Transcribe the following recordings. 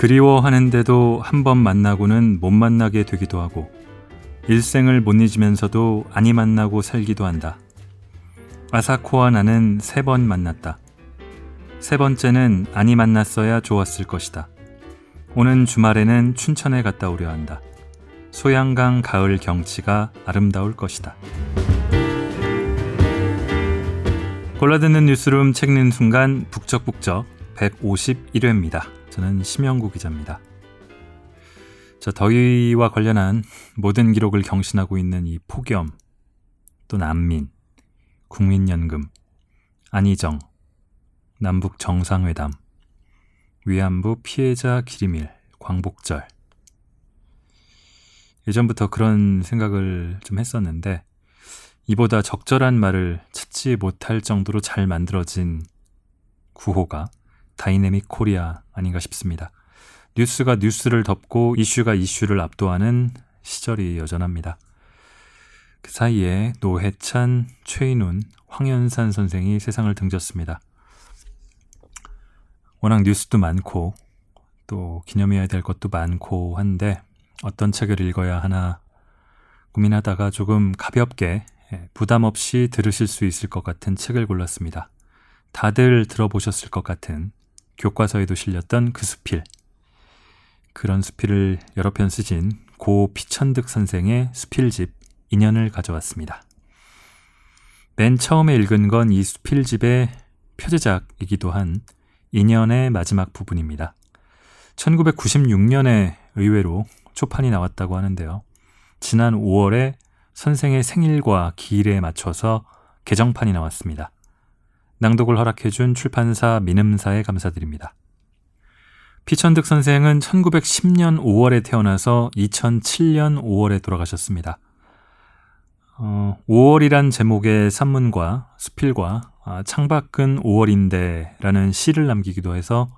그리워하는데도 한 번 만나고는 못 만나게 되기도 하고 일생을 못 잊으면서도 아니 만나고 살기도 한다. 아사코와 나는 세 번 만났다. 세 번째는 아니 만났어야 좋았을 것이다. 오는 주말에는 춘천에 갔다 오려 한다. 소양강 가을 경치가 아름다울 것이다. 골라듣는 뉴스룸 책 읽는 순간 북적북적 151회입니다. 저는 심영구 기자입니다. 저 더위와 관련한 모든 기록을 경신하고 있는 이 폭염, 또 난민, 국민연금, 안희정, 남북 정상회담, 위안부 피해자 기리밀, 광복절. 예전부터 그런 생각을 좀 했었는데, 이보다 적절한 말을 찾지 못할 정도로 잘 만들어진 구호가 Dynamic Korea 아닌가 싶습니다. 뉴스가 뉴스를 덮고 이슈가 이슈를 압도하는 시절이 여전합니다. 그 사이에 노회찬, 최인훈, 황현산 선생이 세상을 등졌습니다. 워낙 뉴스도 많고 또 기념해야 될 것도 많고 한데 어떤 책을 읽어야 하나 고민하다가 조금 가볍게 예, 부담 없이 들으실 수 있을 것 같은 책을 골랐습니다. 다들 들어보셨을 것 같은 교과서에도 실렸던 그 수필. 그런 수필을 여러 편 쓰신 고 피천득 선생의 수필집 인연을 가져왔습니다. 맨 처음에 읽은 건 이 수필집의 표제작이기도 한 인연의 마지막 부분입니다. 1996년에 의외로 초판이 나왔다고 하는데요. 지난 5월에 선생의 생일과 기일에 맞춰서 개정판이 나왔습니다. 낭독을 허락해준 출판사 민음사에 감사드립니다. 피천득 선생은 1910년 5월에 태어나서 2007년 5월에 돌아가셨습니다. 어, 5월이란 제목의 산문과 수필과 아, 창밖은 5월인데라는 시를 남기기도 해서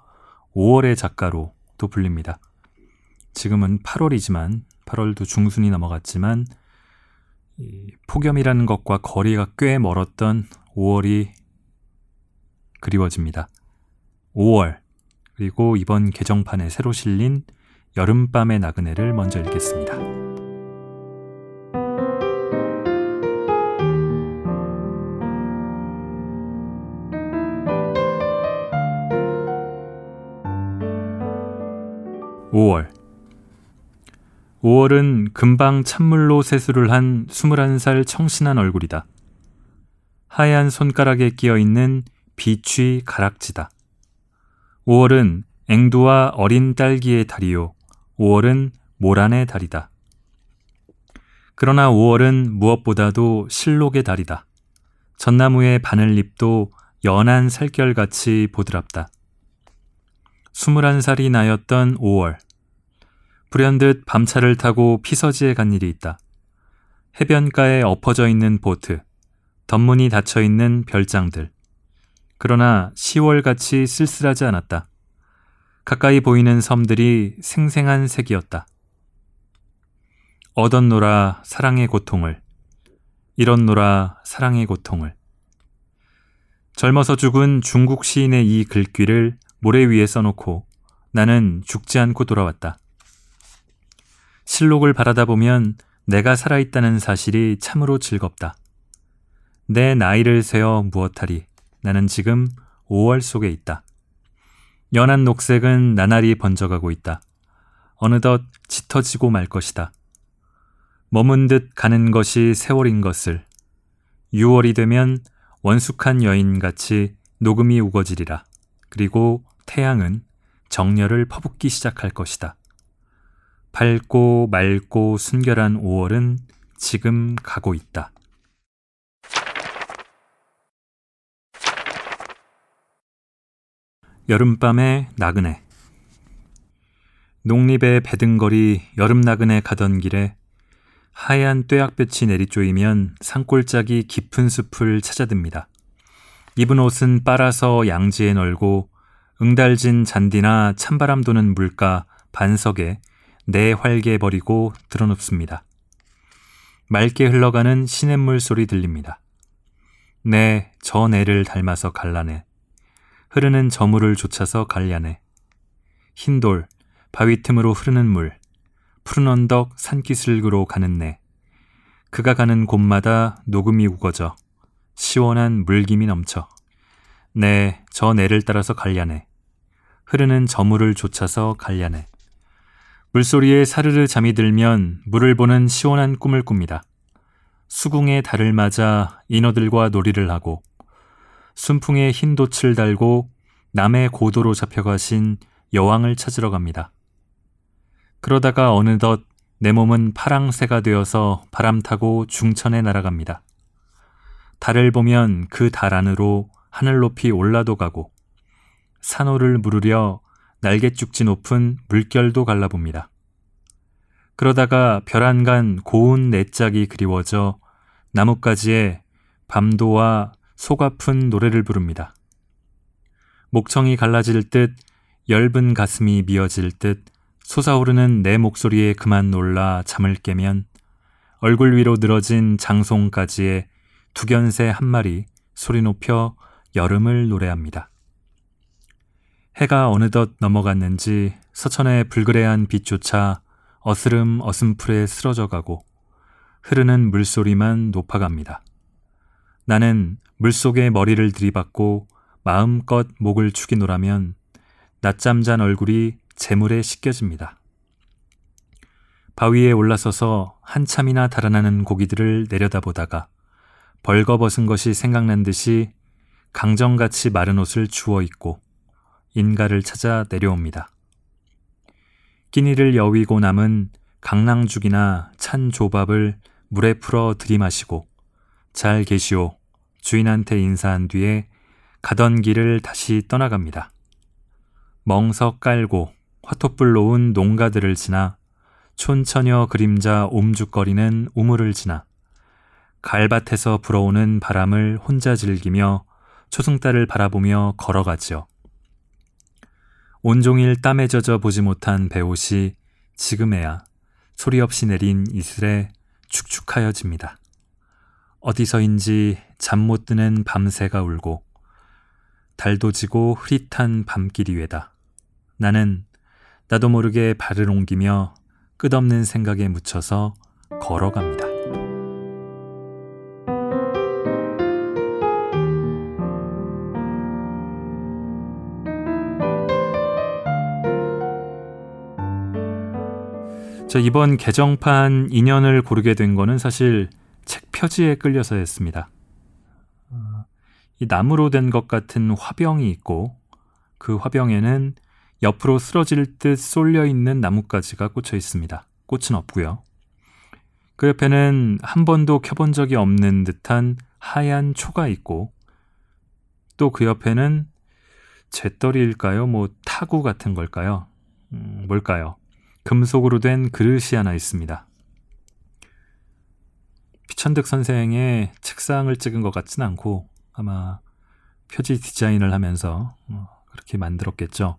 5월의 작가로 또 불립니다. 지금은 8월이지만 8월도 중순이 넘어갔지만 폭염이라는 것과 거리가 꽤 멀었던 5월이 그리워집니다. 5월 그리고 이번 개정판에 새로 실린 여름밤의 나그네를 먼저 읽겠습니다. (5월) 5월은 금방 찬물로 세수를 한 21살 청신한 얼굴이다. 하얀 손가락에 끼어 있는 비취 가락지다. 5월은 앵두와 어린 딸기의 달이요. 5월은 모란의 달이다. 그러나 5월은 무엇보다도 실록의 달이다. 전나무의 바늘잎도 연한 살결같이 보드랍다. 21살이 나였던 5월. 불현듯 밤차를 타고 피서지에 간 일이 있다. 해변가에 엎어져 있는 보트, 덧문이 닫혀 있는 별장들. 그러나 10월같이 쓸쓸하지 않았다. 가까이 보이는 섬들이 생생한 색이었다. 얻었노라 사랑의 고통을, 잃었노라 사랑의 고통을. 젊어서 죽은 중국 시인의 이 글귀를 모래 위에 써놓고 나는 죽지 않고 돌아왔다. 실록을 바라다 보면 내가 살아있다는 사실이 참으로 즐겁다. 내 나이를 세어 무엇하리. 나는 지금 5월 속에 있다. 연한 녹색은 나날이 번져가고 있다. 어느덧 짙어지고 말 것이다. 머문 듯 가는 것이 세월인 것을 6월이 되면 원숙한 여인같이 녹음이 우거지리라. 그리고 태양은 정열을 퍼붓기 시작할 것이다. 밝고 맑고 순결한 5월은 지금 가고 있다. 여름밤의 나그네 농립의 배등거리 여름 나그네 가던 길에 하얀 뙤약볕이 내리쪼이면 산골짜기 깊은 숲을 찾아듭니다. 입은 옷은 빨아서 양지에 널고 응달진 잔디나 찬바람 도는 물가 반석에 내 활개 버리고 드러눕습니다. 맑게 흘러가는 시냇물 소리 들립니다. 내 저 내를 닮아서 갈라내. 흐르는 저물을 쫓아서 갈려내. 흰 돌, 바위 틈으로 흐르는 물, 푸른 언덕 산기슭으로 가는 내. 그가 가는 곳마다 녹음이 우거져 시원한 물김이 넘쳐. 네, 저 내를 따라서 갈려네. 흐르는 저물을 쫓아서 갈려네. 물소리에 사르르 잠이 들면 물을 보는 시원한 꿈을 꿉니다. 수궁의 달을 맞아 인어들과 놀이를 하고 순풍에 흰 돛을 달고 남의 고도로 잡혀가신 여왕을 찾으러 갑니다. 그러다가 어느덧 내 몸은 파랑새가 되어서 바람 타고 중천에 날아갑니다. 달을 보면 그 달 안으로 하늘 높이 올라도 가고 산호를 물으려 날개쭉지 높은 물결도 갈라봅니다. 그러다가 별안간 고운 내짝이 그리워져 나뭇가지에 밤도와 속 아픈 노래를 부릅니다. 목청이 갈라질 듯 엷은 가슴이 미어질 듯 솟아오르는 내 목소리에 그만 놀라 잠을 깨면 얼굴 위로 늘어진 장송까지의 두견새 한 마리 소리 높여 여름을 노래합니다. 해가 어느덧 넘어갔는지 서천의 불그레한 빛조차 어스름 어슴풀에 쓰러져 가고 흐르는 물소리만 높아갑니다. 나는 물속에 머리를 들이받고 마음껏 목을 축이노라면 낮잠 잔 얼굴이 재물에 씻겨집니다. 바위에 올라서서 한참이나 달아나는 고기들을 내려다보다가 벌거벗은 것이 생각난 듯이 강정같이 마른 옷을 주워 입고 인가를 찾아 내려옵니다. 끼니를 여위고 남은 강낭죽이나 찬 조밥을 물에 풀어 들이마시고 잘 계시오 주인한테 인사한 뒤에 가던 길을 다시 떠나갑니다. 멍석 깔고 화토불 놓은 농가들을 지나 촌처녀 그림자 옴죽거리는 우물을 지나 갈밭에서 불어오는 바람을 혼자 즐기며 초승달을 바라보며 걸어가지요. 온종일 땀에 젖어 보지 못한 배옷이 지금에야 소리 없이 내린 이슬에 축축하여집니다. 어디서인지 잠 못 드는 밤새가 울고 달도 지고 흐릿한 밤길이 외다. 나는 나도 모르게 발을 옮기며 끝없는 생각에 묻혀서 걸어갑니다. 자, 이번 개정판 인연을 고르게 된 거는 사실 책 표지에 끌려서였습니다. 어, 이 나무로 된 것 같은 화병이 있고 그 화병에는 옆으로 쓰러질 듯 쏠려 있는 나뭇가지가 꽂혀 있습니다. 꽃은 없고요. 그 옆에는 한 번도 켜본 적이 없는 듯한 하얀 초가 있고 또 그 옆에는 잿더리일까요? 뭐 타구 같은 걸까요? 음, 뭘까요? 금속으로 된 그릇이 하나 있습니다. 피천득 선생의 책상을 찍은 것 같진 않고 아마 표지 디자인을 하면서 어, 그렇게 만들었겠죠.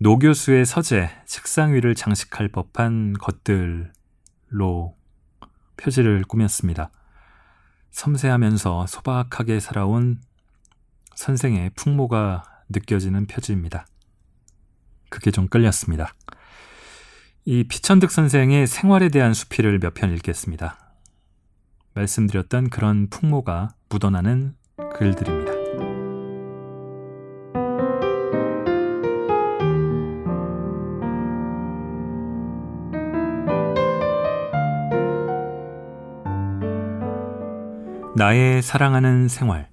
노 교수의 서재, 책상 위를 장식할 법한 것들로 표지를 꾸몄습니다. 섬세하면서 소박하게 살아온 선생의 풍모가 느껴지는 표지입니다. 그게 좀 끌렸습니다. 이 피천득 선생의 생활에 대한 수필을 몇 편 읽겠습니다. 말씀드렸던 그런 풍모가 묻어나는 글들입니다. 나의 사랑하는 생활.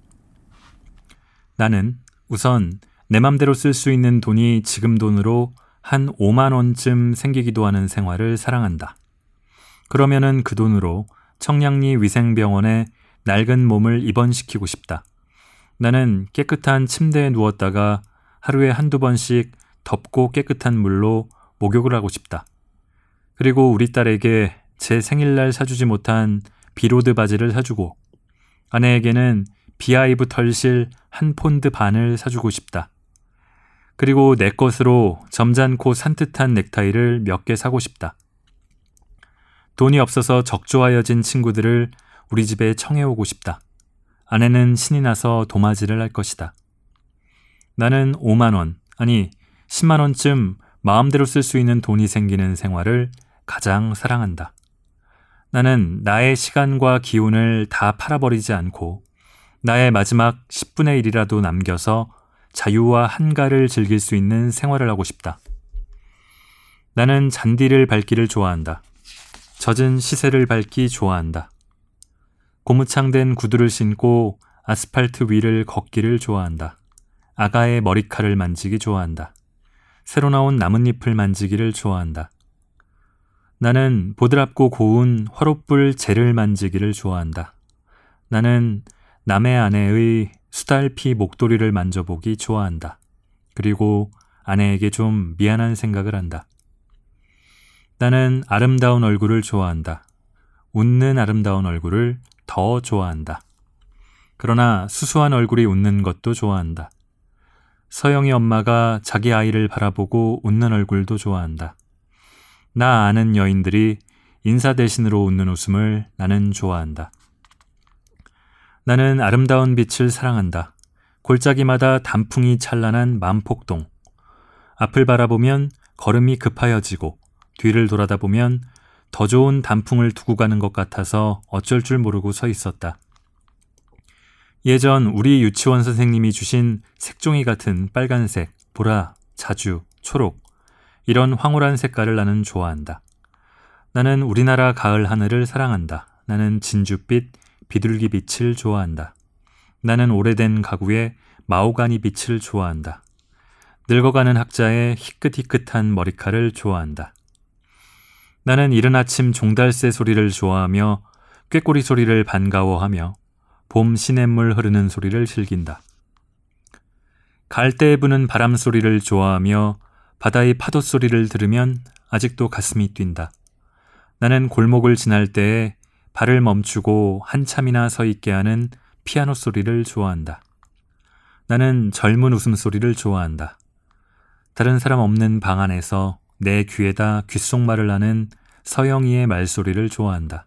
나는 우선 내 맘대로 쓸 수 있는 돈이 지금 돈으로 한 5만 원쯤 생기기도 하는 생활을 사랑한다. 그러면은 그 돈으로 청량리 위생병원에 낡은 몸을 입원시키고 싶다. 나는 깨끗한 침대에 누웠다가 하루에 한두 번씩 덥고 깨끗한 물로 목욕을 하고 싶다. 그리고 우리 딸에게 제 생일날 사주지 못한 비로드 바지를 사주고 아내에게는 비하이브 털실 한 폰드 반을 사주고 싶다. 그리고 내 것으로 점잖고 산뜻한 넥타이를 몇 개 사고 싶다. 돈이 없어서 적조하여진 친구들을 우리 집에 청해오고 싶다. 아내는 신이 나서 도마질을 할 것이다. 나는 5만원, 아니 10만원쯤 마음대로 쓸 수 있는 돈이 생기는 생활을 가장 사랑한다. 나는 나의 시간과 기운을 다 팔아버리지 않고 나의 마지막 10분의 1이라도 남겨서 자유와 한가를 즐길 수 있는 생활을 하고 싶다. 나는 잔디를 밟기를 좋아한다. 젖은 시세를 밟기 좋아한다. 고무창된 구두를 신고 아스팔트 위를 걷기를 좋아한다. 아가의 머리칼을 만지기 좋아한다. 새로 나온 나뭇잎을 만지기를 좋아한다. 나는 보드랍고 고운 화롯불 재를 만지기를 좋아한다. 나는 남의 아내의 수달피 목도리를 만져보기 좋아한다. 그리고 아내에게 좀 미안한 생각을 한다. 나는 아름다운 얼굴을 좋아한다. 웃는 아름다운 얼굴을 더 좋아한다. 그러나 수수한 얼굴이 웃는 것도 좋아한다. 서영이 엄마가 자기 아이를 바라보고 웃는 얼굴도 좋아한다. 나 아는 여인들이 인사 대신으로 웃는 웃음을 나는 좋아한다. 나는 아름다운 빛을 사랑한다. 골짜기마다 단풍이 찬란한 만폭동. 앞을 바라보면 걸음이 급하여지고 뒤를 돌아다 보면 더 좋은 단풍을 두고 가는 것 같아서 어쩔 줄 모르고 서 있었다. 예전 우리 유치원 선생님이 주신 색종이 같은 빨간색, 보라, 자주, 초록, 이런 황홀한 색깔을 나는 좋아한다. 나는 우리나라 가을 하늘을 사랑한다. 나는 진주빛, 비둘기 빛을 좋아한다. 나는 오래된 가구에 마오가니 빛을 좋아한다. 늙어가는 학자의 희끗희끗한 머리칼을 좋아한다. 나는 이른 아침 종달새 소리를 좋아하며 꾀꼬리 소리를 반가워하며 봄 시냇물 흐르는 소리를 즐긴다. 갈대에 부는 바람 소리를 좋아하며 바다의 파도 소리를 들으면 아직도 가슴이 뛴다. 나는 골목을 지날 때에 발을 멈추고 한참이나 서 있게 하는 피아노 소리를 좋아한다. 나는 젊은 웃음소리를 좋아한다. 다른 사람 없는 방 안에서 내 귀에다 귓속말을 하는 서영이의 말소리를 좋아한다.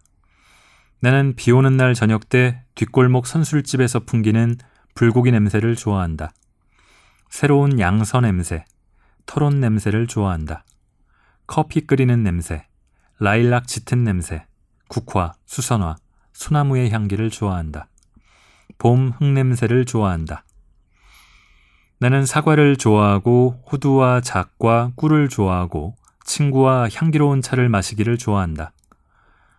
나는 비 오는 날 저녁 때 뒷골목 선술집에서 풍기는 불고기 냄새를 좋아한다. 새로운 양서 냄새, 토론 냄새를 좋아한다. 커피 끓이는 냄새, 라일락 짙은 냄새, 국화, 수선화, 소나무의 향기를 좋아한다. 봄 흙냄새를 좋아한다. 나는 사과를 좋아하고 호두와 작과 꿀을 좋아하고 친구와 향기로운 차를 마시기를 좋아한다.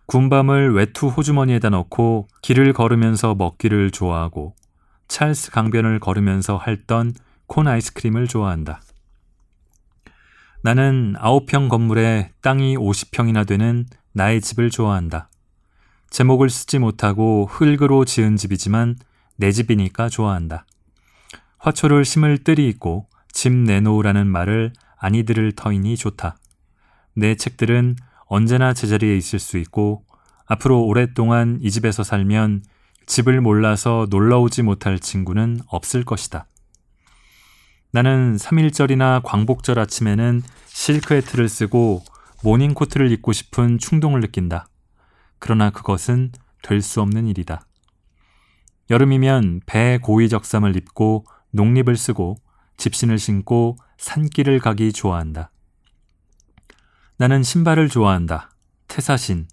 군밤을 외투 호주머니에다 넣고 길을 걸으면서 먹기를 좋아하고 찰스 강변을 걸으면서 핥던 콘 아이스크림을 좋아한다. 나는 9평 건물에 땅이 50평이나 되는 나의 집을 좋아한다. 제목을 쓰지 못하고 흙으로 지은 집이지만 내 집이니까 좋아한다. 화초를 심을 뜰이 있고 집 내놓으라는 말을 아니 들을 터이니 좋다. 내 책들은 언제나 제자리에 있을 수 있고 앞으로 오랫동안 이 집에서 살면 집을 몰라서 놀러 오지 못할 친구는 없을 것이다. 나는 3일절이나 광복절 아침에는 틀을 쓰고 모닝코트를 입고 싶은 충동을 느낀다. 그러나 그것은 될 수 없는 일이다. 여름이면 배 고위적삼을 입고 농립을 쓰고 집신을 신고 산길을 가기 좋아한다. 나는 신발을 좋아한다. 태사신,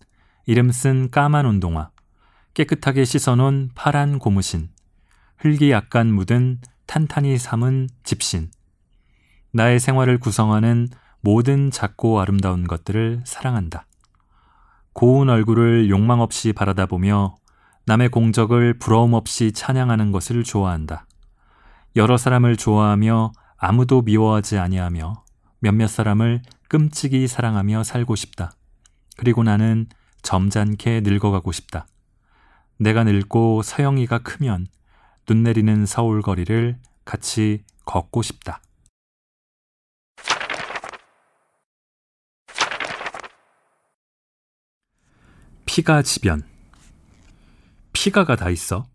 이름 쓴 까만 운동화, 깨끗하게 씻어놓은 파란 고무신, 흙이 약간 묻은 탄탄히 삼은 집신. 나의 생활을 구성하는 모든 작고 아름다운 것들을 사랑한다. 고운 얼굴을 욕망 없이 바라다 보며 남의 공적을 부러움 없이 찬양하는 것을 좋아한다. 여러 사람을 좋아하며 아무도 미워하지 아니하며 몇몇 사람을 끔찍이 사랑하며 살고 싶다. 그리고 나는 점잖게 늙어가고 싶다. 내가 늙고 서영이가 크면 눈 내리는 서울 거리를 같이 걷고 싶다. 피가 지변. 피가가 다 있어.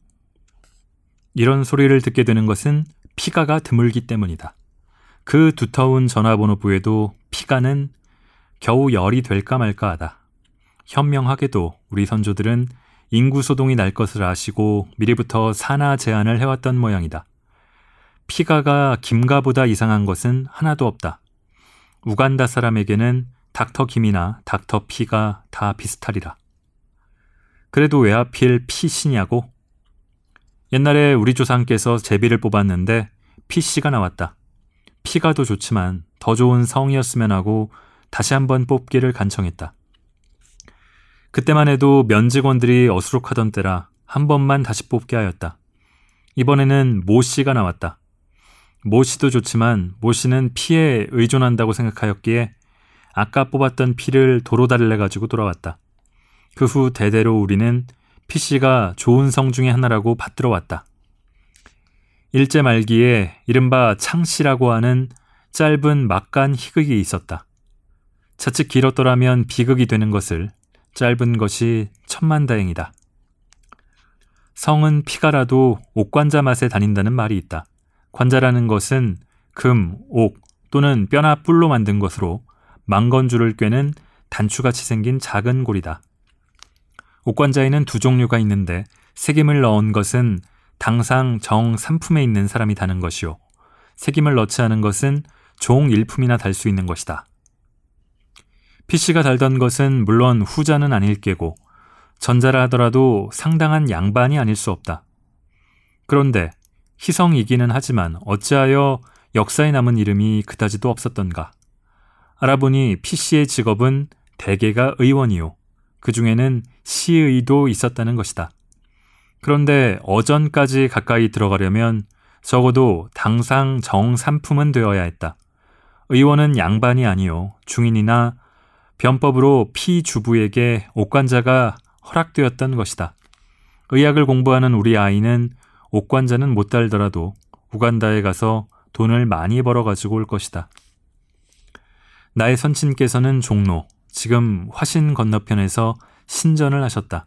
이런 소리를 듣게 되는 것은 피가가 드물기 때문이다. 그 두터운 전화번호부에도 피가는 겨우 열이 될까 말까 하다. 현명하게도 우리 선조들은 인구 소동이 날 것을 아시고 미리부터 산하 제한을 해왔던 모양이다. 피가가 김가보다 이상한 것은 하나도 없다. 우간다 사람에게는 닥터 김이나 닥터 피가 다 비슷하리라. 그래도 왜 하필 피시냐고? 옛날에 우리 조상께서 제비를 뽑았는데 피씨가 나왔다. 피가 더 좋지만 더 좋은 성이었으면 하고 다시 한번 뽑기를 간청했다. 그때만 해도 면직원들이 어수룩하던 때라 한 번만 다시 뽑게 하였다. 이번에는 모 씨가 나왔다. 모 씨도 좋지만 모 씨는 피에 의존한다고 생각하였기에 아까 뽑았던 피를 도로 달래 가지고 돌아왔다. 그 후 대대로 우리는 피 씨가 좋은 성 중의 하나라고 받들어 왔다. 일제 말기에 이른바 창씨라고 하는 짧은 막간 희극이 있었다. 자칫 길었더라면 비극이 되는 것을 짧은 것이 천만다행이다. 성은 피가라도 옥관자 맛에 다닌다는 말이 있다. 관자라는 것은 금, 옥 또는 뼈나 뿔로 만든 것으로 망건줄을 꿰는 단추같이 생긴 작은 골이다. 옥관자에는 두 종류가 있는데 새김을 넣은 것은 당상 정 3품에 있는 사람이 다는 것이요. 새김을 넣지 않은 것은 종 1품이나 달 수 있는 것이다. PC가 달던 것은 물론 후자는 아닐 게고 전자라 하더라도 상당한 양반이 아닐 수 없다. 그런데 희성이기는 하지만 어찌하여 역사에 남은 이름이 그다지도 없었던가. 알아보니 PC의 직업은 대개가 의원이요. 그 중에는 시의도 있었다는 것이다. 그런데 어전까지 가까이 들어가려면 적어도 당상 정삼품은 되어야 했다. 의원은 양반이 아니요. 중인이나 변법으로 피주부에게 옥관자가 허락되었던 것이다. 의학을 공부하는 우리 아이는 옥관자는 못 달더라도 우간다에 가서 돈을 많이 벌어 가지고 올 것이다. 나의 선친께서는 종로, 지금 화신 건너편에서 신전을 하셨다.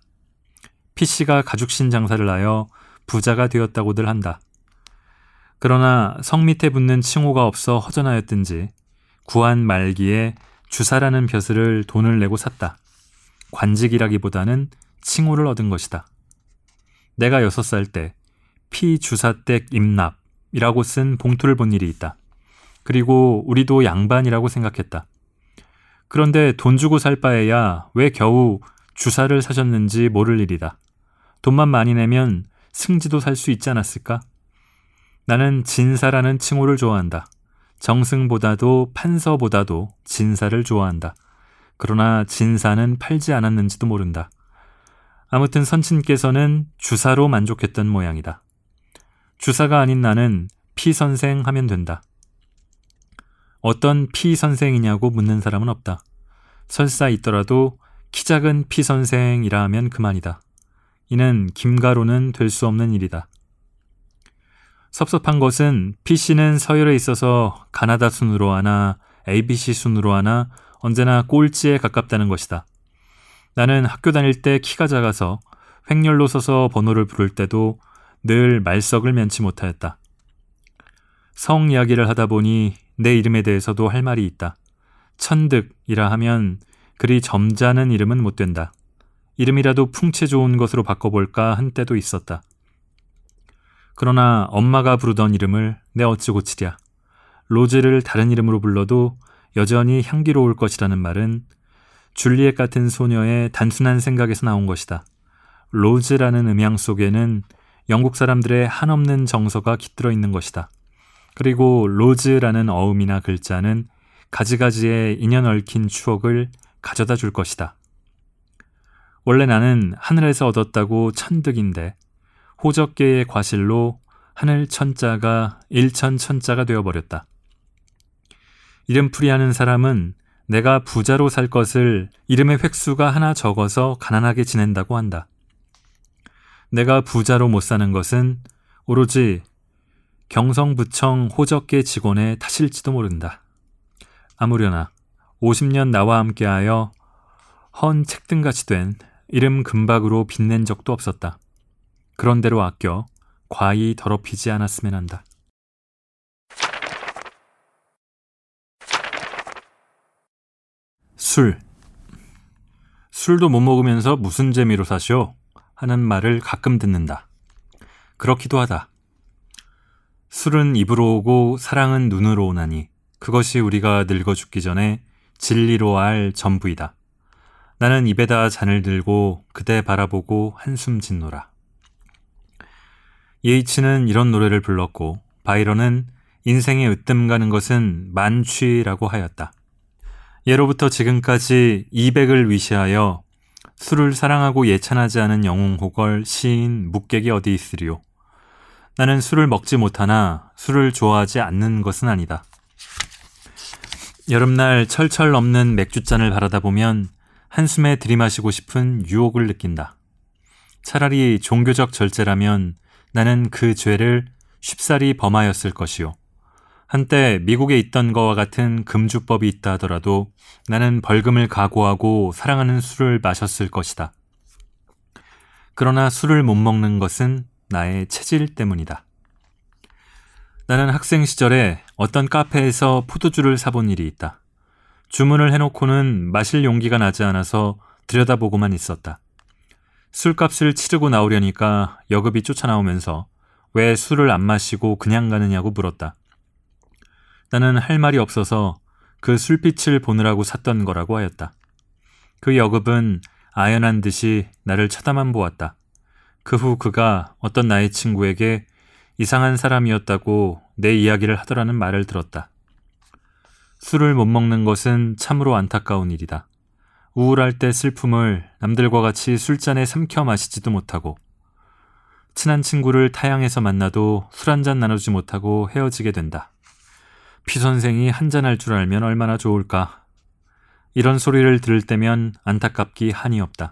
피씨가 가죽신 장사를 하여 부자가 되었다고들 한다. 그러나 성 밑에 붙는 칭호가 없어 허전하였든지 구한 말기에 주사라는 벼슬을 돈을 내고 샀다. 관직이라기보다는 칭호를 얻은 것이다. 내가 여섯 살 때 피주사댁 임납이라고 쓴 봉투를 본 일이 있다. 그리고 우리도 양반이라고 생각했다. 그런데 돈 주고 살 바에야 왜 겨우 주사를 사셨는지 모를 일이다. 돈만 많이 내면 승지도 살 수 있지 않았을까? 나는 진사라는 칭호를 좋아한다. 정승보다도 판서보다도 진사를 좋아한다. 그러나 진사는 팔지 않았는지도 모른다. 아무튼 선친께서는 주사로 만족했던 모양이다. 주사가 아닌 나는 피선생 하면 된다. 어떤 피 선생이냐고 묻는 사람은 없다. 설사 있더라도 키 작은 피 선생이라 하면 그만이다. 이는 김가로는 될 수 없는 일이다. 섭섭한 것은 PC는 서열에 있어서 가나다 순으로 하나 ABC 순으로 하나 언제나 꼴찌에 가깝다는 것이다. 나는 학교 다닐 때 키가 작아서 횡렬로 서서 번호를 부를 때도 늘 말석을 면치 못하였다. 성 이야기를 하다 보니 내 이름에 대해서도 할 말이 있다. 천득이라 하면 그리 점잖은 이름은 못 된다. 이름이라도 풍채 좋은 것으로 바꿔볼까 한 때도 있었다. 그러나 엄마가 부르던 이름을 내 어찌 고치랴. 로즈를 다른 이름으로 불러도 여전히 향기로울 것이라는 말은 줄리엣 같은 소녀의 단순한 생각에서 나온 것이다. 로즈라는 음향 속에는 영국 사람들의 한없는 정서가 깃들어 있는 것이다. 그리고 로즈라는 어음이나 글자는 가지가지의 인연 얽힌 추억을 가져다 줄 것이다. 원래 나는 하늘에서 얻었다고 천득인데 호적계의 과실로 하늘 천자가 일천 천자가 되어버렸다. 이름풀이 하는 사람은 내가 부자로 살 것을 이름의 획수가 하나 적어서 가난하게 지낸다고 한다. 내가 부자로 못 사는 것은 오로지 경성부청 호적계 직원의 탓일지도 모른다. 아무려나 50년 나와 함께하여 헌 책등같이 된 이름 금박으로 빛낸 적도 없었다. 그런대로 아껴 과히 더럽히지 않았으면 한다. 술. 술도 못 먹으면서 무슨 재미로 사시오? 하는 말을 가끔 듣는다. 그렇기도 하다. 술은 입으로 오고 사랑은 눈으로 오나니 그것이 우리가 늙어 죽기 전에 진리로 알 전부이다. 나는 입에다 잔을 들고 그대 바라보고 한숨 짓노라. 예이츠는 이런 노래를 불렀고 바이런은 인생에 으뜸 가는 것은 만취라고 하였다. 예로부터 지금까지 이백을 위시하여 술을 사랑하고 예찬하지 않은 영웅 호걸 시인 묵객이 어디 있으리요. 나는 술을 먹지 못하나 술을 좋아하지 않는 것은 아니다. 여름날 철철 넘는 맥주잔을 바라다 보면 한숨에 들이마시고 싶은 유혹을 느낀다. 차라리 종교적 절제라면 나는 그 죄를 쉽사리 범하였을 것이요. 한때 미국에 있던 것과 같은 금주법이 있다 하더라도 나는 벌금을 각오하고 사랑하는 술을 마셨을 것이다. 그러나 술을 못 먹는 것은 나의 체질 때문이다. 나는 학생 시절에 어떤 카페에서 포도주를 사본 일이 있다. 주문을 해놓고는 마실 용기가 나지 않아서 들여다보고만 있었다. 술값을 치르고 나오려니까 여급이 쫓아나오면서 왜 술을 안 마시고 그냥 가느냐고 물었다. 나는 할 말이 없어서 그 술빛을 보느라고 샀던 거라고 하였다. 그 여급은 아연한 듯이 나를 쳐다만 보았다. 그 후 그가 어떤 나의 친구에게 이상한 사람이었다고 내 이야기를 하더라는 말을 들었다. 술을 못 먹는 것은 참으로 안타까운 일이다. 우울할 때 슬픔을 남들과 같이 술잔에 삼켜 마시지도 못하고 친한 친구를 타양에서 만나도 술 한 잔 나누지 못하고 헤어지게 된다. 피 선생이 한 잔 할 줄 알면 얼마나 좋을까. 이런 소리를 들을 때면 안타깝기 한이 없다.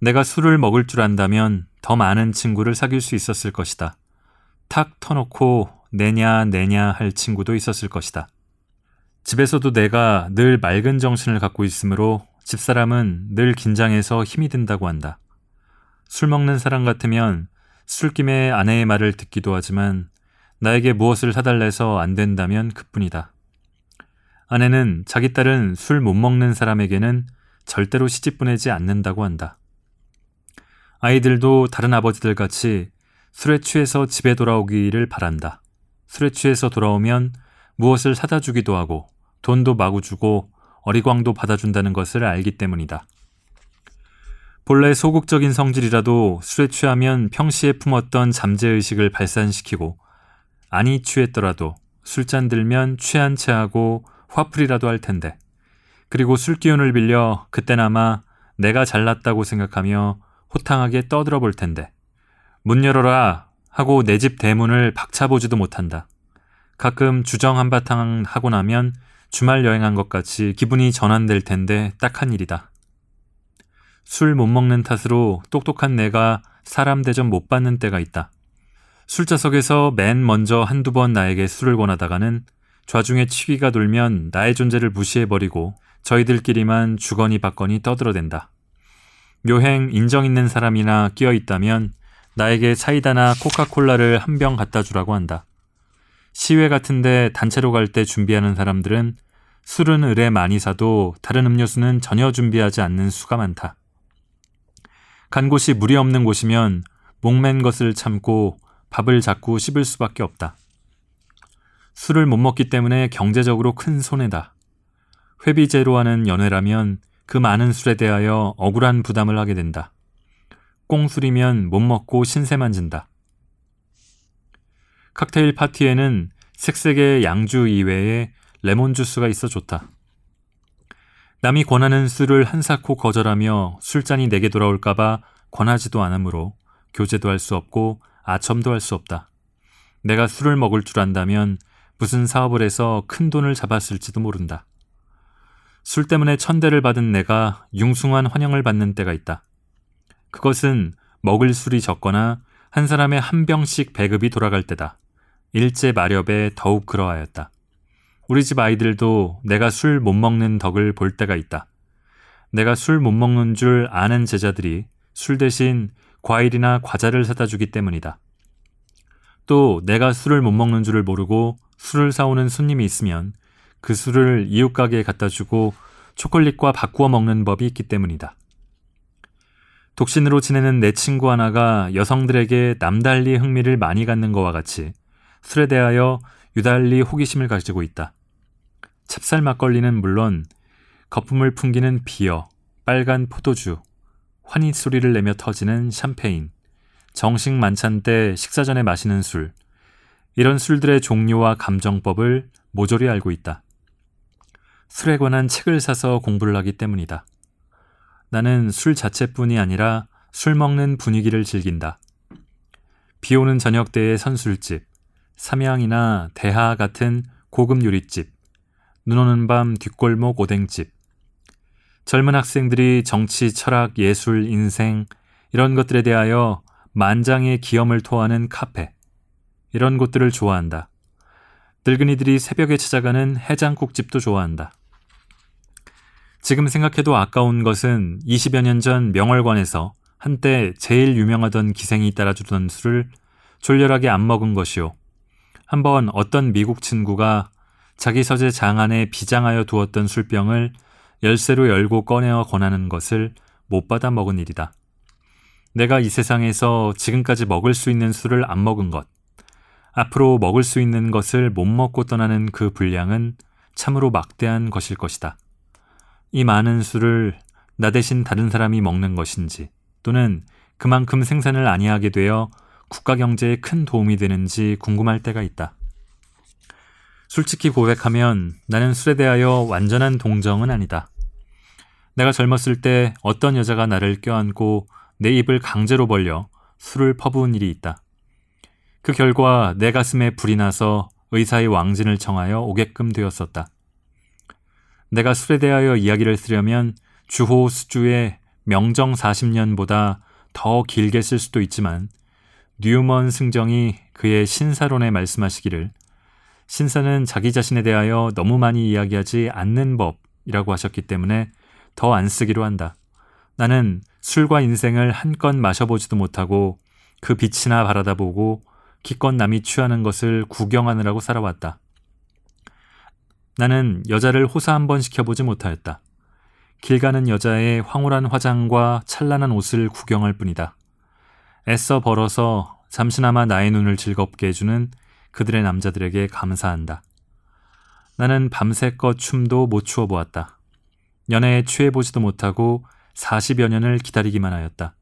내가 술을 먹을 줄 안다면 더 많은 친구를 사귈 수 있었을 것이다. 탁 터놓고 내냐 내냐 할 친구도 있었을 것이다. 집에서도 내가 늘 맑은 정신을 갖고 있으므로 집사람은 늘 긴장해서 힘이 든다고 한다. 술 먹는 사람 같으면 술김에 아내의 말을 듣기도 하지만 나에게 무엇을 사달래서 안 된다면 그뿐이다. 아내는 자기 딸은 술 못 먹는 사람에게는 절대로 시집 보내지 않는다고 한다. 아이들도 다른 아버지들 같이 술에 취해서 집에 돌아오기를 바란다. 술에 취해서 돌아오면 무엇을 사다 주기도 하고 돈도 마구 주고 어리광도 받아준다는 것을 알기 때문이다. 본래 소극적인 성질이라도 술에 취하면 평시에 품었던 잠재의식을 발산시키고 아니 취했더라도 술잔 들면 취한 체하고 화풀이라도 할 텐데 그리고 술 기운을 빌려 그때나마 내가 잘났다고 생각하며 호탕하게 떠들어 볼 텐데 문 열어라 하고 내 집 대문을 박차보지도 못한다. 가끔 주정 한바탕 하고 나면 주말 여행한 것 같이 기분이 전환될 텐데 딱한 일이다. 술 못 먹는 탓으로 똑똑한 내가 사람 대접 못 받는 때가 있다. 술자석에서 맨 먼저 한두 번 나에게 술을 권하다가는 좌중에 치기가 돌면 나의 존재를 무시해버리고 저희들끼리만 주거니 받거니 떠들어댄다. 묘행 인정 있는 사람이나 끼어 있다면 나에게 사이다나 코카콜라를 한 병 갖다 주라고 한다. 시외 같은데 단체로 갈 때 준비하는 사람들은 술은 을에 많이 사도 다른 음료수는 전혀 준비하지 않는 수가 많다. 간 곳이 물이 없는 곳이면 목맨 것을 참고 밥을 자꾸 씹을 수밖에 없다. 술을 못 먹기 때문에 경제적으로 큰 손해다. 회비제로 하는 연애라면 그 많은 술에 대하여 억울한 부담을 하게 된다. 꽁술이면 못 먹고 신세만 진다. 칵테일 파티에는 색색의 양주 이외에 레몬 주스가 있어 좋다. 남이 권하는 술을 한사코 거절하며 술잔이 내게 돌아올까봐 권하지도 않으므로 교제도 할 수 없고 아첨도 할 수 없다. 내가 술을 먹을 줄 안다면 무슨 사업을 해서 큰 돈을 잡았을지도 모른다. 술 때문에 천대를 받은 내가 융숭한 환영을 받는 때가 있다. 그것은 먹을 술이 적거나 한 사람의 한 병씩 배급이 돌아갈 때다. 일제 마렵에 더욱 그러하였다. 우리 집 아이들도 내가 술 못 먹는 덕을 볼 때가 있다. 내가 술 못 먹는 줄 아는 제자들이 술 대신 과일이나 과자를 사다 주기 때문이다. 또 내가 술을 못 먹는 줄을 모르고 술을 사오는 손님이 있으면 그 술을 이웃 가게에 갖다 주고 초콜릿과 바꾸어 먹는 법이 있기 때문이다. 독신으로 지내는 내 친구 하나가 여성들에게 남달리 흥미를 많이 갖는 것과 같이 술에 대하여 유달리 호기심을 가지고 있다. 찹쌀 막걸리는 물론 거품을 풍기는 비어, 빨간 포도주, 환희 소리를 내며 터지는 샴페인, 정식 만찬 때 식사 전에 마시는 술, 이런 술들의 종류와 감정법을 모조리 알고 있다. 술에 관한 책을 사서 공부를 하기 때문이다. 나는 술 자체뿐이 아니라 술 먹는 분위기를 즐긴다. 비 오는 저녁 때의 선술집, 삼양이나 대하 같은 고급 요리집, 눈 오는 밤 뒷골목 오뎅집, 젊은 학생들이 정치, 철학, 예술, 인생, 이런 것들에 대하여 만장의 기염을 토하는 카페, 이런 곳들을 좋아한다. 늙은이들이 새벽에 찾아가는 해장국집도 좋아한다. 지금 생각해도 아까운 것은 20여 년 전 명월관에서 한때 제일 유명하던 기생이 따라주던 술을 졸렬하게 안 먹은 것이요. 한번 어떤 미국 친구가 자기 서재 장 안에 비장하여 두었던 술병을 열쇠로 열고 꺼내어 권하는 것을 못 받아 먹은 일이다. 내가 이 세상에서 지금까지 먹을 수 있는 술을 안 먹은 것, 앞으로 먹을 수 있는 것을 못 먹고 떠나는 그 분량은 참으로 막대한 것일 것이다. 이 많은 술을 나 대신 다른 사람이 먹는 것인지, 또는 그만큼 생산을 아니하게 되어 국가 경제에 큰 도움이 되는지 궁금할 때가 있다. 솔직히 고백하면 나는 술에 대하여 완전한 동정은 아니다. 내가 젊었을 때 어떤 여자가 나를 껴안고 내 입을 강제로 벌려 술을 퍼부은 일이 있다. 그 결과 내 가슴에 불이 나서 의사의 왕진을 청하여 오게끔 되었었다. 내가 술에 대하여 이야기를 쓰려면 주호 수주의 명정 40년보다 더 길게 쓸 수도 있지만 뉴먼 승정이 그의 신사론에 말씀하시기를 신사는 자기 자신에 대하여 너무 많이 이야기하지 않는 법이라고 하셨기 때문에 더 안 쓰기로 한다. 나는 술과 인생을 한껏 마셔보지도 못하고 그 빛이나 바라다 보고 기껏 남이 취하는 것을 구경하느라고 살아왔다. 나는 여자를 호사 한 번 시켜보지 못하였다. 길 가는 여자의 황홀한 화장과 찬란한 옷을 구경할 뿐이다. 애써 벌어서 잠시나마 나의 눈을 즐겁게 해주는 그들의 남자들에게 감사한다. 나는 밤새껏 춤도 못 추어 보았다. 연애에 취해보지도 못하고 40여 년을 기다리기만 하였다.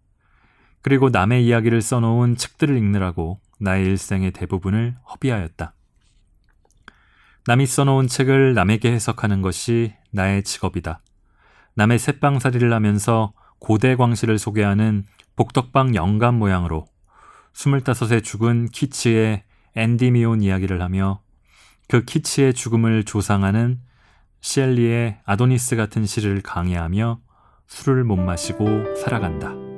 그리고 남의 이야기를 써놓은 책들을 읽느라고 나의 일생의 대부분을 허비하였다. 남이 써놓은 책을 남에게 해석하는 것이 나의 직업이다. 남의 새빵살이를 하면서 고대 광시를 소개하는 복덕방 영감 모양으로 25에 죽은 키치의 앤디미온 이야기를 하며 그 키치의 죽음을 조상하는 시엘리의 아도니스 같은 시를 강의하며 술을 못 마시고 살아간다.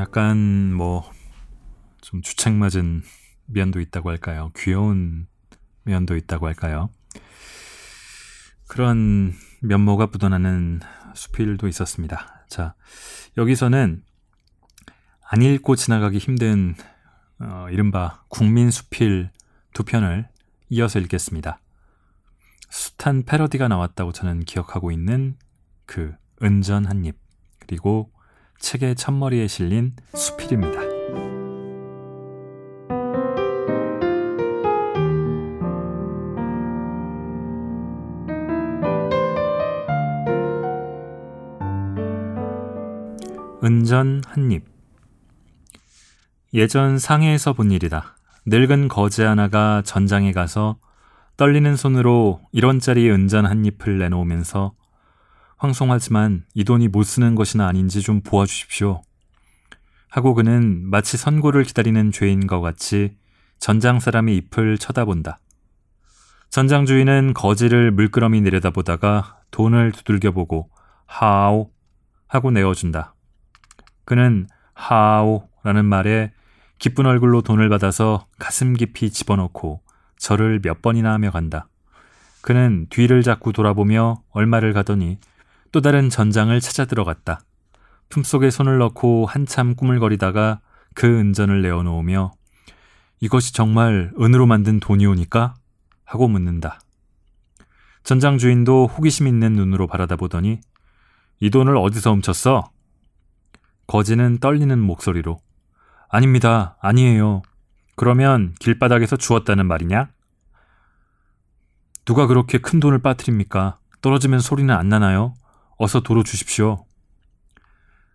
약간 뭐 좀 주책 맞은 면도 있다고 할까요? 귀여운 면도 있다고 할까요? 그런 면모가 묻어나는 수필도 있었습니다. 자, 여기서는 안 읽고 지나가기 힘든 어, 이른바 국민 수필 두 편을 이어서 읽겠습니다. 숱한 패러디가 나왔다고 저는 기억하고 있는 그 은전 한 입 그리고 책의 첫머리에 실린 수필입니다. 은전 한입 예전 상해에서 본 일이다. 늙은 거지 하나가 전장에 가서 떨리는 손으로 1원짜리 은전 한 잎을 내놓으면서 황송하지만 이 돈이 못 쓰는 것이나 아닌지 좀 보아주십시오. 하고 그는 마치 선고를 기다리는 죄인과 같이 전장 사람의 잎을 쳐다본다. 전장 주인은 거지를 물끄러미 내려다보다가 돈을 두들겨보고 하오 하고 내어준다. 그는 하오라는 말에 기쁜 얼굴로 돈을 받아서 가슴 깊이 집어넣고 절을 몇 번이나 하며 간다. 그는 뒤를 자꾸 돌아보며 얼마를 가더니 또 다른 전장을 찾아 들어갔다. 품속에 손을 넣고 한참 꾸물거리다가 그 은전을 내어놓으며 이것이 정말 은으로 만든 돈이오니까? 하고 묻는다. 전장 주인도 호기심 있는 눈으로 바라다 보더니 이 돈을 어디서 훔쳤어? 거지는 떨리는 목소리로 아닙니다. 아니에요. 그러면 길바닥에서 주웠다는 말이냐? 누가 그렇게 큰 돈을 빠뜨립니까? 떨어지면 소리는 안 나나요? 어서 도로 주십시오.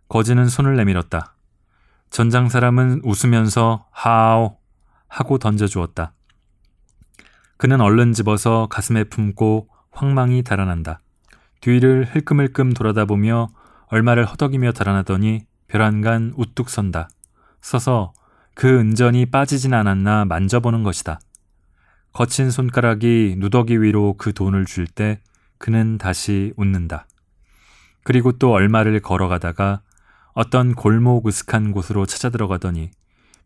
거지는 손을 내밀었다. 전장 사람은 웃으면서 하오 하고 던져주었다. 그는 얼른 집어서 가슴에 품고 황망이 달아난다. 뒤를 흘끔흘끔 돌아다보며 얼마를 허덕이며 달아나더니 벼란간 우뚝 선다. 서서 그 은전이 빠지진 않았나 만져보는 것이다. 거친 손가락이 누더기 위로 그 돈을 줄 때 그는 다시 웃는다. 그리고 또 얼마를 걸어가다가 어떤 골목 으슥한 곳으로 찾아 들어가더니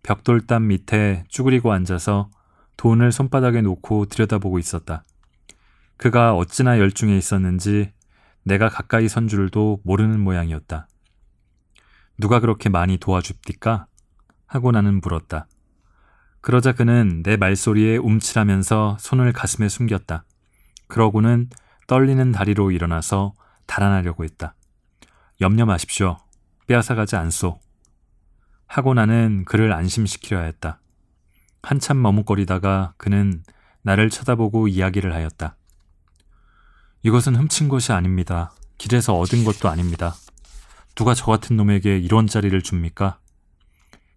벽돌담 밑에 쭈그리고 앉아서 돈을 손바닥에 놓고 들여다보고 있었다. 그가 어찌나 열중해 있었는지 내가 가까이 선 줄도 모르는 모양이었다. 누가 그렇게 많이 도와줍니까? 하고 나는 물었다. 그러자 그는 내 말소리에 움찔하면서 손을 가슴에 숨겼다. 그러고는 떨리는 다리로 일어나서 달아나려고 했다. 염려 마십시오. 빼앗아가지 않소. 하고 나는 그를 안심시키려 했다. 한참 머뭇거리다가 그는 나를 쳐다보고 이야기를 하였다. 이것은 훔친 것이 아닙니다. 길에서 얻은 것도 아닙니다. 누가 저 같은 놈에게 1원짜리를 줍니까?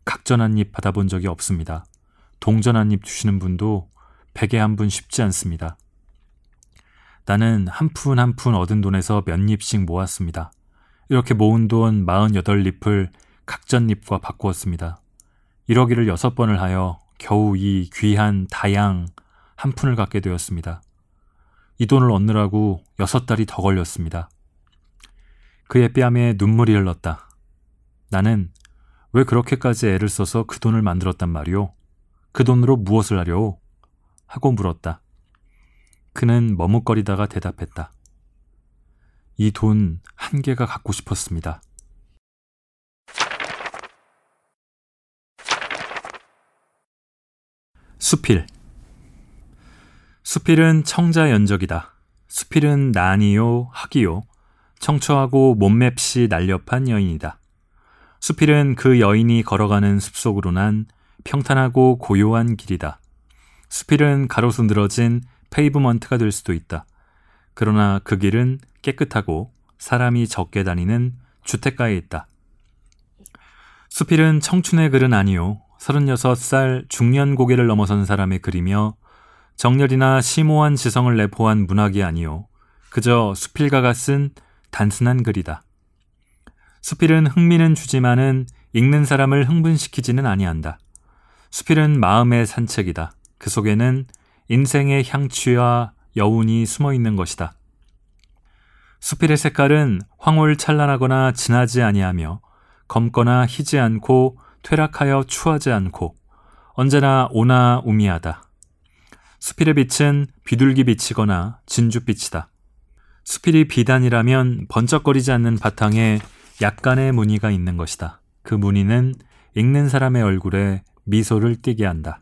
각전 한 입 받아본 적이 없습니다. 동전 한 입 주시는 분도 백에 한 분 쉽지 않습니다. 나는 한 푼 한 푼 얻은 돈에서 몇 잎씩 모았습니다. 이렇게 모은 돈 48잎을 각전잎과 바꾸었습니다. 이러기를 여섯 번을 하여 겨우 이 귀한 다양 한 푼을 갖게 되었습니다. 이 돈을 얻느라고 여섯 달이 더 걸렸습니다. 그의 뺨에 눈물이 흘렀다. 나는 왜 그렇게까지 애를 써서 그 돈을 만들었단 말이오? 그 돈으로 무엇을 하려오? 하고 물었다. 그는 머뭇거리다가 대답했다. 이 돈 한 개가 갖고 싶었습니다. 수필 수필은 청자 연적이다. 수필은 난이요, 학이요, 청초하고 몸맵시 날렵한 여인이다. 수필은 그 여인이 걸어가는 숲속으로 난 평탄하고 고요한 길이다. 수필은 가로수 늘어진 페이브먼트가 될 수도 있다. 그러나 그 길은 깨끗하고 사람이 적게 다니는 주택가에 있다. 수필은 청춘의 글은 아니요. 36살 중년 고개를 넘어선 사람의 글이며 정렬이나 심오한 지성을 내포한 문학이 아니요. 그저 수필가가 쓴 단순한 글이다. 수필은 흥미는 주지만은 읽는 사람을 흥분시키지는 아니한다. 수필은 마음의 산책이다. 그 속에는 인생의 향취와 여운이 숨어 있는 것이다. 수필의 색깔은 황홀 찬란하거나 진하지 아니하며 검거나 희지 않고 퇴락하여 추하지 않고 언제나 오나 우미하다. 수필의 빛은 비둘기 빛이거나 진주빛이다. 수필이 비단이라면 번쩍거리지 않는 바탕에 약간의 무늬가 있는 것이다. 그 무늬는 읽는 사람의 얼굴에 미소를 띠게 한다.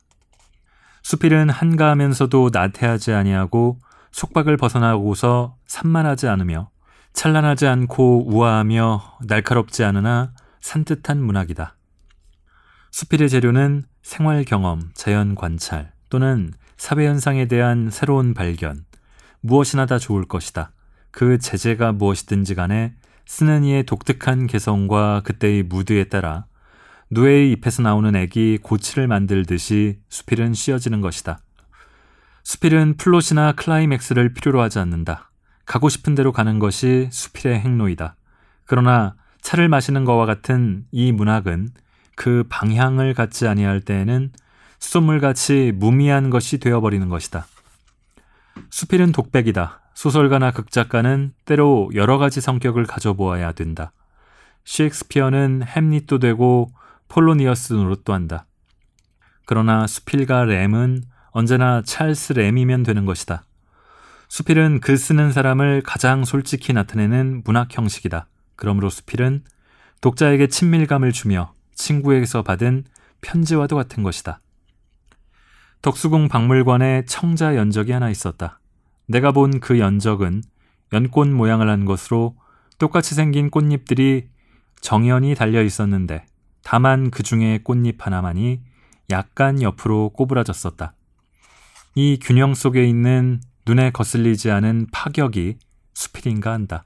수필은 한가하면서도 나태하지 아니하고 속박을 벗어나고서 산만하지 않으며 찬란하지 않고 우아하며 날카롭지 않으나 산뜻한 문학이다. 수필의 재료는 생활 경험, 자연 관찰 또는 사회 현상에 대한 새로운 발견, 무엇이나 다 좋을 것이다. 그 제재가 무엇이든지 간에 쓰는 이의 독특한 개성과 그때의 무드에 따라 누에의 잎에서 나오는 액이 고치를 만들듯이 수필은 씌어지는 것이다. 수필은 플롯이나 클라이맥스를 필요로 하지 않는다. 가고 싶은 대로 가는 것이 수필의 행로이다. 그러나 차를 마시는 것과 같은 이 문학은 그 방향을 갖지 아니할 때에는 수돗물같이 무미한 것이 되어버리는 것이다. 수필은 독백이다. 소설가나 극작가는 때로 여러 가지 성격을 가져보아야 된다. 셰익스피어는 햄릿도 되고 폴로니어스 노릇도 한다. 그러나 수필과 램은 언제나 찰스 램이면 되는 것이다. 수필은 글 쓰는 사람을 가장 솔직히 나타내는 문학 형식이다. 그러므로 수필은 독자에게 친밀감을 주며 친구에게서 받은 편지와도 같은 것이다. 덕수궁 박물관에 청자 연적이 하나 있었다. 내가 본 그 연적은 연꽃 모양을 한 것으로 똑같이 생긴 꽃잎들이 정연히 달려 있었는데 다만 그 중에 꽃잎 하나만이 약간 옆으로 꼬부라졌었다. 이 균형 속에 있는 눈에 거슬리지 않은 파격이 수필인가 한다.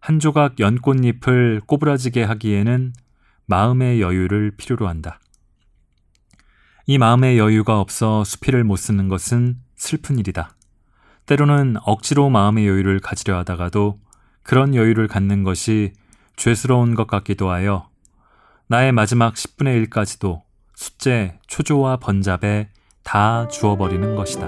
한 조각 연꽃잎을 꼬부라지게 하기에는 마음의 여유를 필요로 한다. 이 마음의 여유가 없어 수필을 못 쓰는 것은 슬픈 일이다. 때로는 억지로 마음의 여유를 가지려 하다가도 그런 여유를 갖는 것이 죄스러운 것 같기도 하여 나의 마지막 10분의 1까지도 숫제, 초조와 번잡에 다 주어버리는 것이다.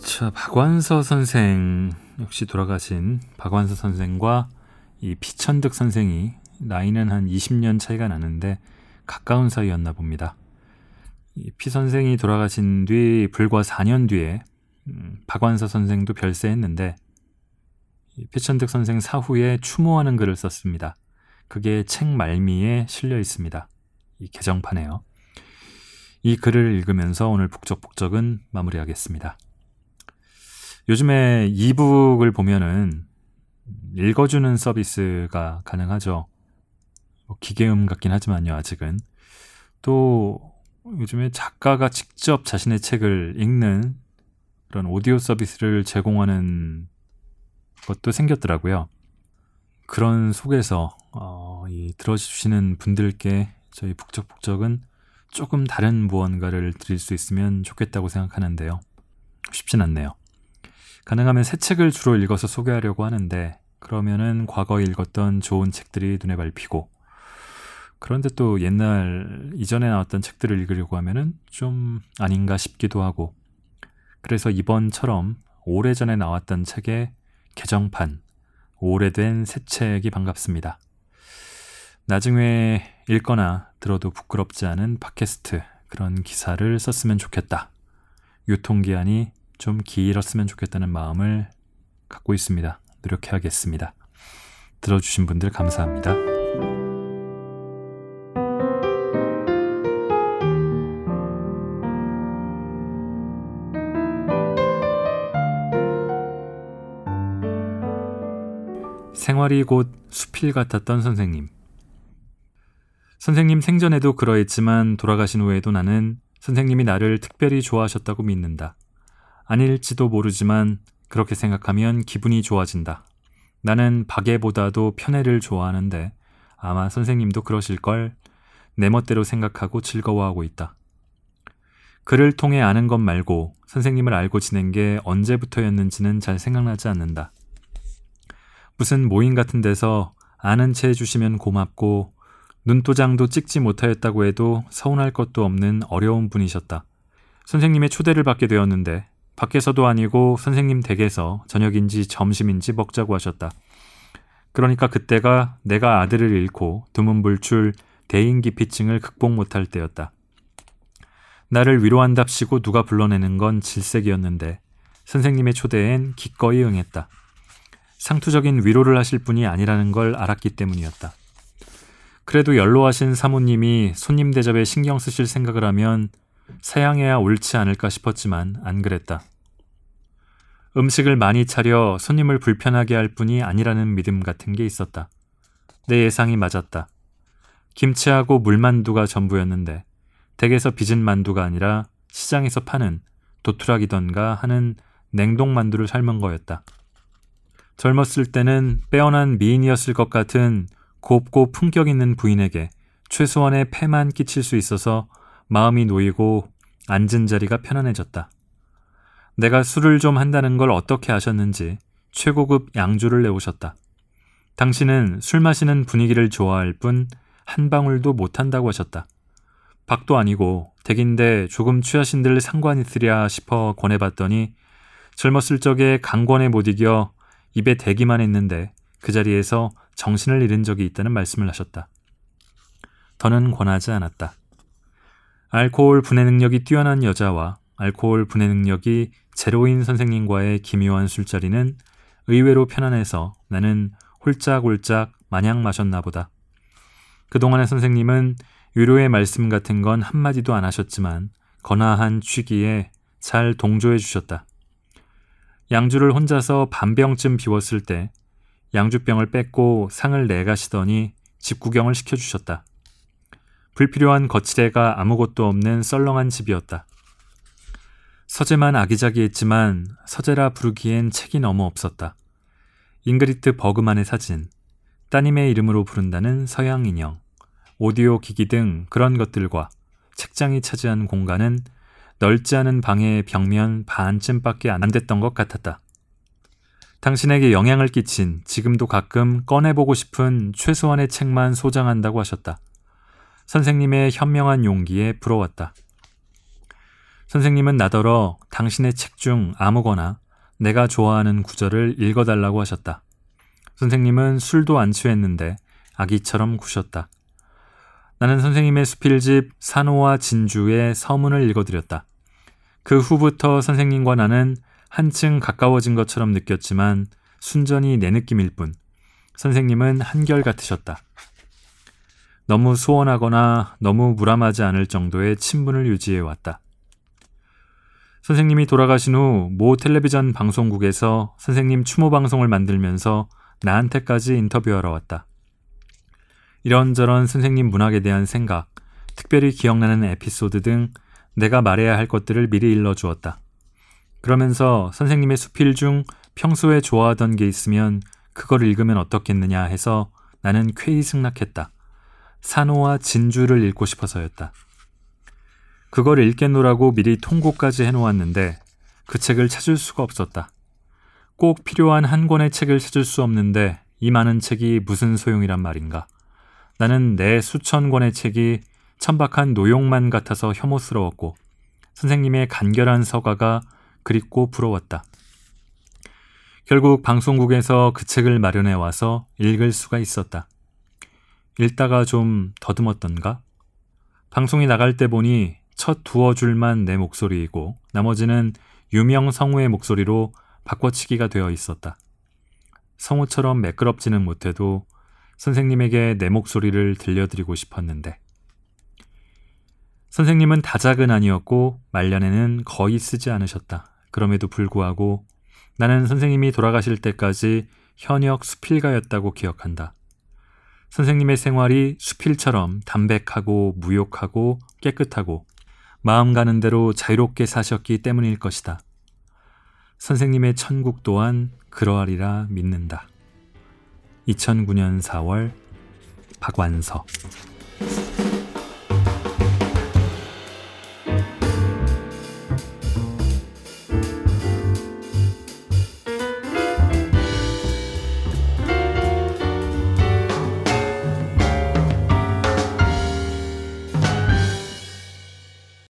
자, 박완서 선생 역시 돌아가신 박완서 선생과 이 피천득 선생이 나이는 한 20년 차이가 나는데 가까운 사이였나 봅니다. 피 선생이 돌아가신 뒤 불과 4년 뒤에 음, 박완서 선생도 별세했는데 피천득 선생 사후에 추모하는 글을 썼습니다. 그게 책 말미에 실려 있습니다. 이 개정판에요. 이 글을 읽으면서 오늘 북적북적은 마무리하겠습니다. 요즘에 이북을 보면은 읽어주는 서비스가 가능하죠. 뭐 기계음 같긴 하지만요, 아직은. 또 요즘에 작가가 직접 자신의 책을 읽는 그런 오디오 서비스를 제공하는 것도 생겼더라고요. 그런 속에서 어, 이 들어주시는 분들께 저희 북적북적은 조금 다른 무언가를 드릴 수 있으면 좋겠다고 생각하는데요. 쉽진 않네요. 가능하면 새 책을 주로 읽어서 소개하려고 하는데 그러면은 과거에 읽었던 좋은 책들이 눈에 밟히고 그런데 또 옛날 이전에 나왔던 책들을 읽으려고 하면은 좀 아닌가 싶기도 하고 그래서 이번처럼 오래전에 나왔던 책의 개정판 오래된 새 책이 반갑습니다. 나중에 읽거나 들어도 부끄럽지 않은 팟캐스트 그런 기사를 썼으면 좋겠다. 유통기한이 좀 길었으면 좋겠다는 마음을 갖고 있습니다. 노력해야겠습니다. 들어주신 분들 감사합니다. 생활이 곧 수필 같았던 선생님. 선생님 생전에도 그러했지만 돌아가신 후에도 나는 선생님이 나를 특별히 좋아하셨다고 믿는다. 아닐지도 모르지만 그렇게 생각하면 기분이 좋아진다. 나는 박애보다도 편애를 좋아하는데 아마 선생님도 그러실걸 내 멋대로 생각하고 즐거워하고 있다. 그를 통해 아는 것 말고 선생님을 알고 지낸 게 언제부터였는지는 잘 생각나지 않는다. 무슨 모임 같은 데서 아는 체 해주시면 고맙고 눈도장도 찍지 못하였다고 해도 서운할 것도 없는 어려운 분이셨다. 선생님의 초대를 받게 되었는데 밖에서도 아니고 선생님 댁에서 저녁인지 점심인지 먹자고 하셨다. 그러니까 그때가 내가 아들을 잃고 두문불출 대인기피증을 극복 못할 때였다. 나를 위로한답시고 누가 불러내는 건 질색이었는데 선생님의 초대엔 기꺼이 응했다. 상투적인 위로를 하실 분이 아니라는 걸 알았기 때문이었다. 그래도 연로하신 사모님이 손님 대접에 신경 쓰실 생각을 하면 사양해야 옳지 않을까 싶었지만 안 그랬다. 음식을 많이 차려 손님을 불편하게 할 뿐이 아니라는 믿음 같은 게 있었다. 내 예상이 맞았다. 김치하고 물만두가 전부였는데 댁에서 빚은 만두가 아니라 시장에서 파는 도투락이던가 하는 냉동만두를 삶은 거였다. 젊었을 때는 빼어난 미인이었을 것 같은 곱고 품격 있는 부인에게 최소한의 패만 끼칠 수 있어서 마음이 놓이고 앉은 자리가 편안해졌다. 내가 술을 좀 한다는 걸 어떻게 아셨는지 최고급 양주를 내오셨다. 당신은 술 마시는 분위기를 좋아할 뿐 한 방울도 못한다고 하셨다. 박도 아니고 댁인데 조금 취하신들 상관 있으랴 싶어 권해봤더니 젊었을 적에 강권에 못 이겨 입에 대기만 했는데 그 자리에서 정신을 잃은 적이 있다는 말씀을 하셨다. 더는 권하지 않았다. 알코올 분해 능력이 뛰어난 여자와 알코올 분해 능력이 제로인 선생님과의 기묘한 술자리는 의외로 편안해서 나는 홀짝홀짝 마냥 마셨나 보다. 그동안의 선생님은 위로의 말씀 같은 건 한마디도 안 하셨지만 거나한 취기에 잘 동조해 주셨다. 양주를 혼자서 반병쯤 비웠을 때 양주병을 뺏고 상을 내가시더니 집 구경을 시켜주셨다. 불필요한 거치대가 아무것도 없는 썰렁한 집이었다. 서재만 아기자기했지만 서재라 부르기엔 책이 너무 없었다. 잉그리트 버그만의 사진, 따님의 이름으로 부른다는 서양 인형, 오디오 기기 등 그런 것들과 책장이 차지한 공간은 넓지 않은 방의 벽면 반쯤밖에 안 됐던 것 같았다. 당신에게 영향을 끼친 지금도 가끔 꺼내보고 싶은 최소한의 책만 소장한다고 하셨다. 선생님의 현명한 용기에 부러웠다. 선생님은 나더러 당신의 책 중 아무거나 내가 좋아하는 구절을 읽어달라고 하셨다. 선생님은 술도 안 취했는데 아기처럼 구셨다. 나는 선생님의 수필집 산호와 진주의 서문을 읽어드렸다. 그 후부터 선생님과 나는 한층 가까워진 것처럼 느꼈지만 순전히 내 느낌일 뿐 선생님은 한결같으셨다. 너무 소원하거나 너무 무람하지 않을 정도의 친분을 유지해 왔다. 선생님이 돌아가신 후 모 텔레비전 방송국에서 선생님 추모 방송을 만들면서 나한테까지 인터뷰하러 왔다. 이런저런 선생님 문학에 대한 생각, 특별히 기억나는 에피소드 등 내가 말해야 할 것들을 미리 일러 주었다. 그러면서 선생님의 수필 중 평소에 좋아하던 게 있으면 그걸 읽으면 어떻겠느냐 해서 나는 쾌히 승낙했다. 산호와 진주를 읽고 싶어서였다. 그걸 읽겠노라고 미리 통고까지 해놓았는데 그 책을 찾을 수가 없었다. 꼭 필요한 한 권의 책을 찾을 수 없는데 이 많은 책이 무슨 소용이란 말인가. 나는 내 수천 권의 책이 천박한 노용만 같아서 혐오스러웠고 선생님의 간결한 서가가 그립고 부러웠다. 결국 방송국에서 그 책을 마련해 와서 읽을 수가 있었다. 읽다가 좀 더듬었던가? 방송이 나갈 때 보니 첫 두어 줄만 내 목소리이고 나머지는 유명 성우의 목소리로 바꿔치기가 되어 있었다. 성우처럼 매끄럽지는 못해도 선생님에게 내 목소리를 들려드리고 싶었는데 선생님은 다작은 아니었고 말년에는 거의 쓰지 않으셨다. 그럼에도 불구하고 나는 선생님이 돌아가실 때까지 현역 수필가였다고 기억한다. 선생님의 생활이 수필처럼 담백하고 무욕하고 깨끗하고 마음 가는 대로 자유롭게 사셨기 때문일 것이다. 선생님의 천국 또한 그러하리라 믿는다. 2009년 4월 박완서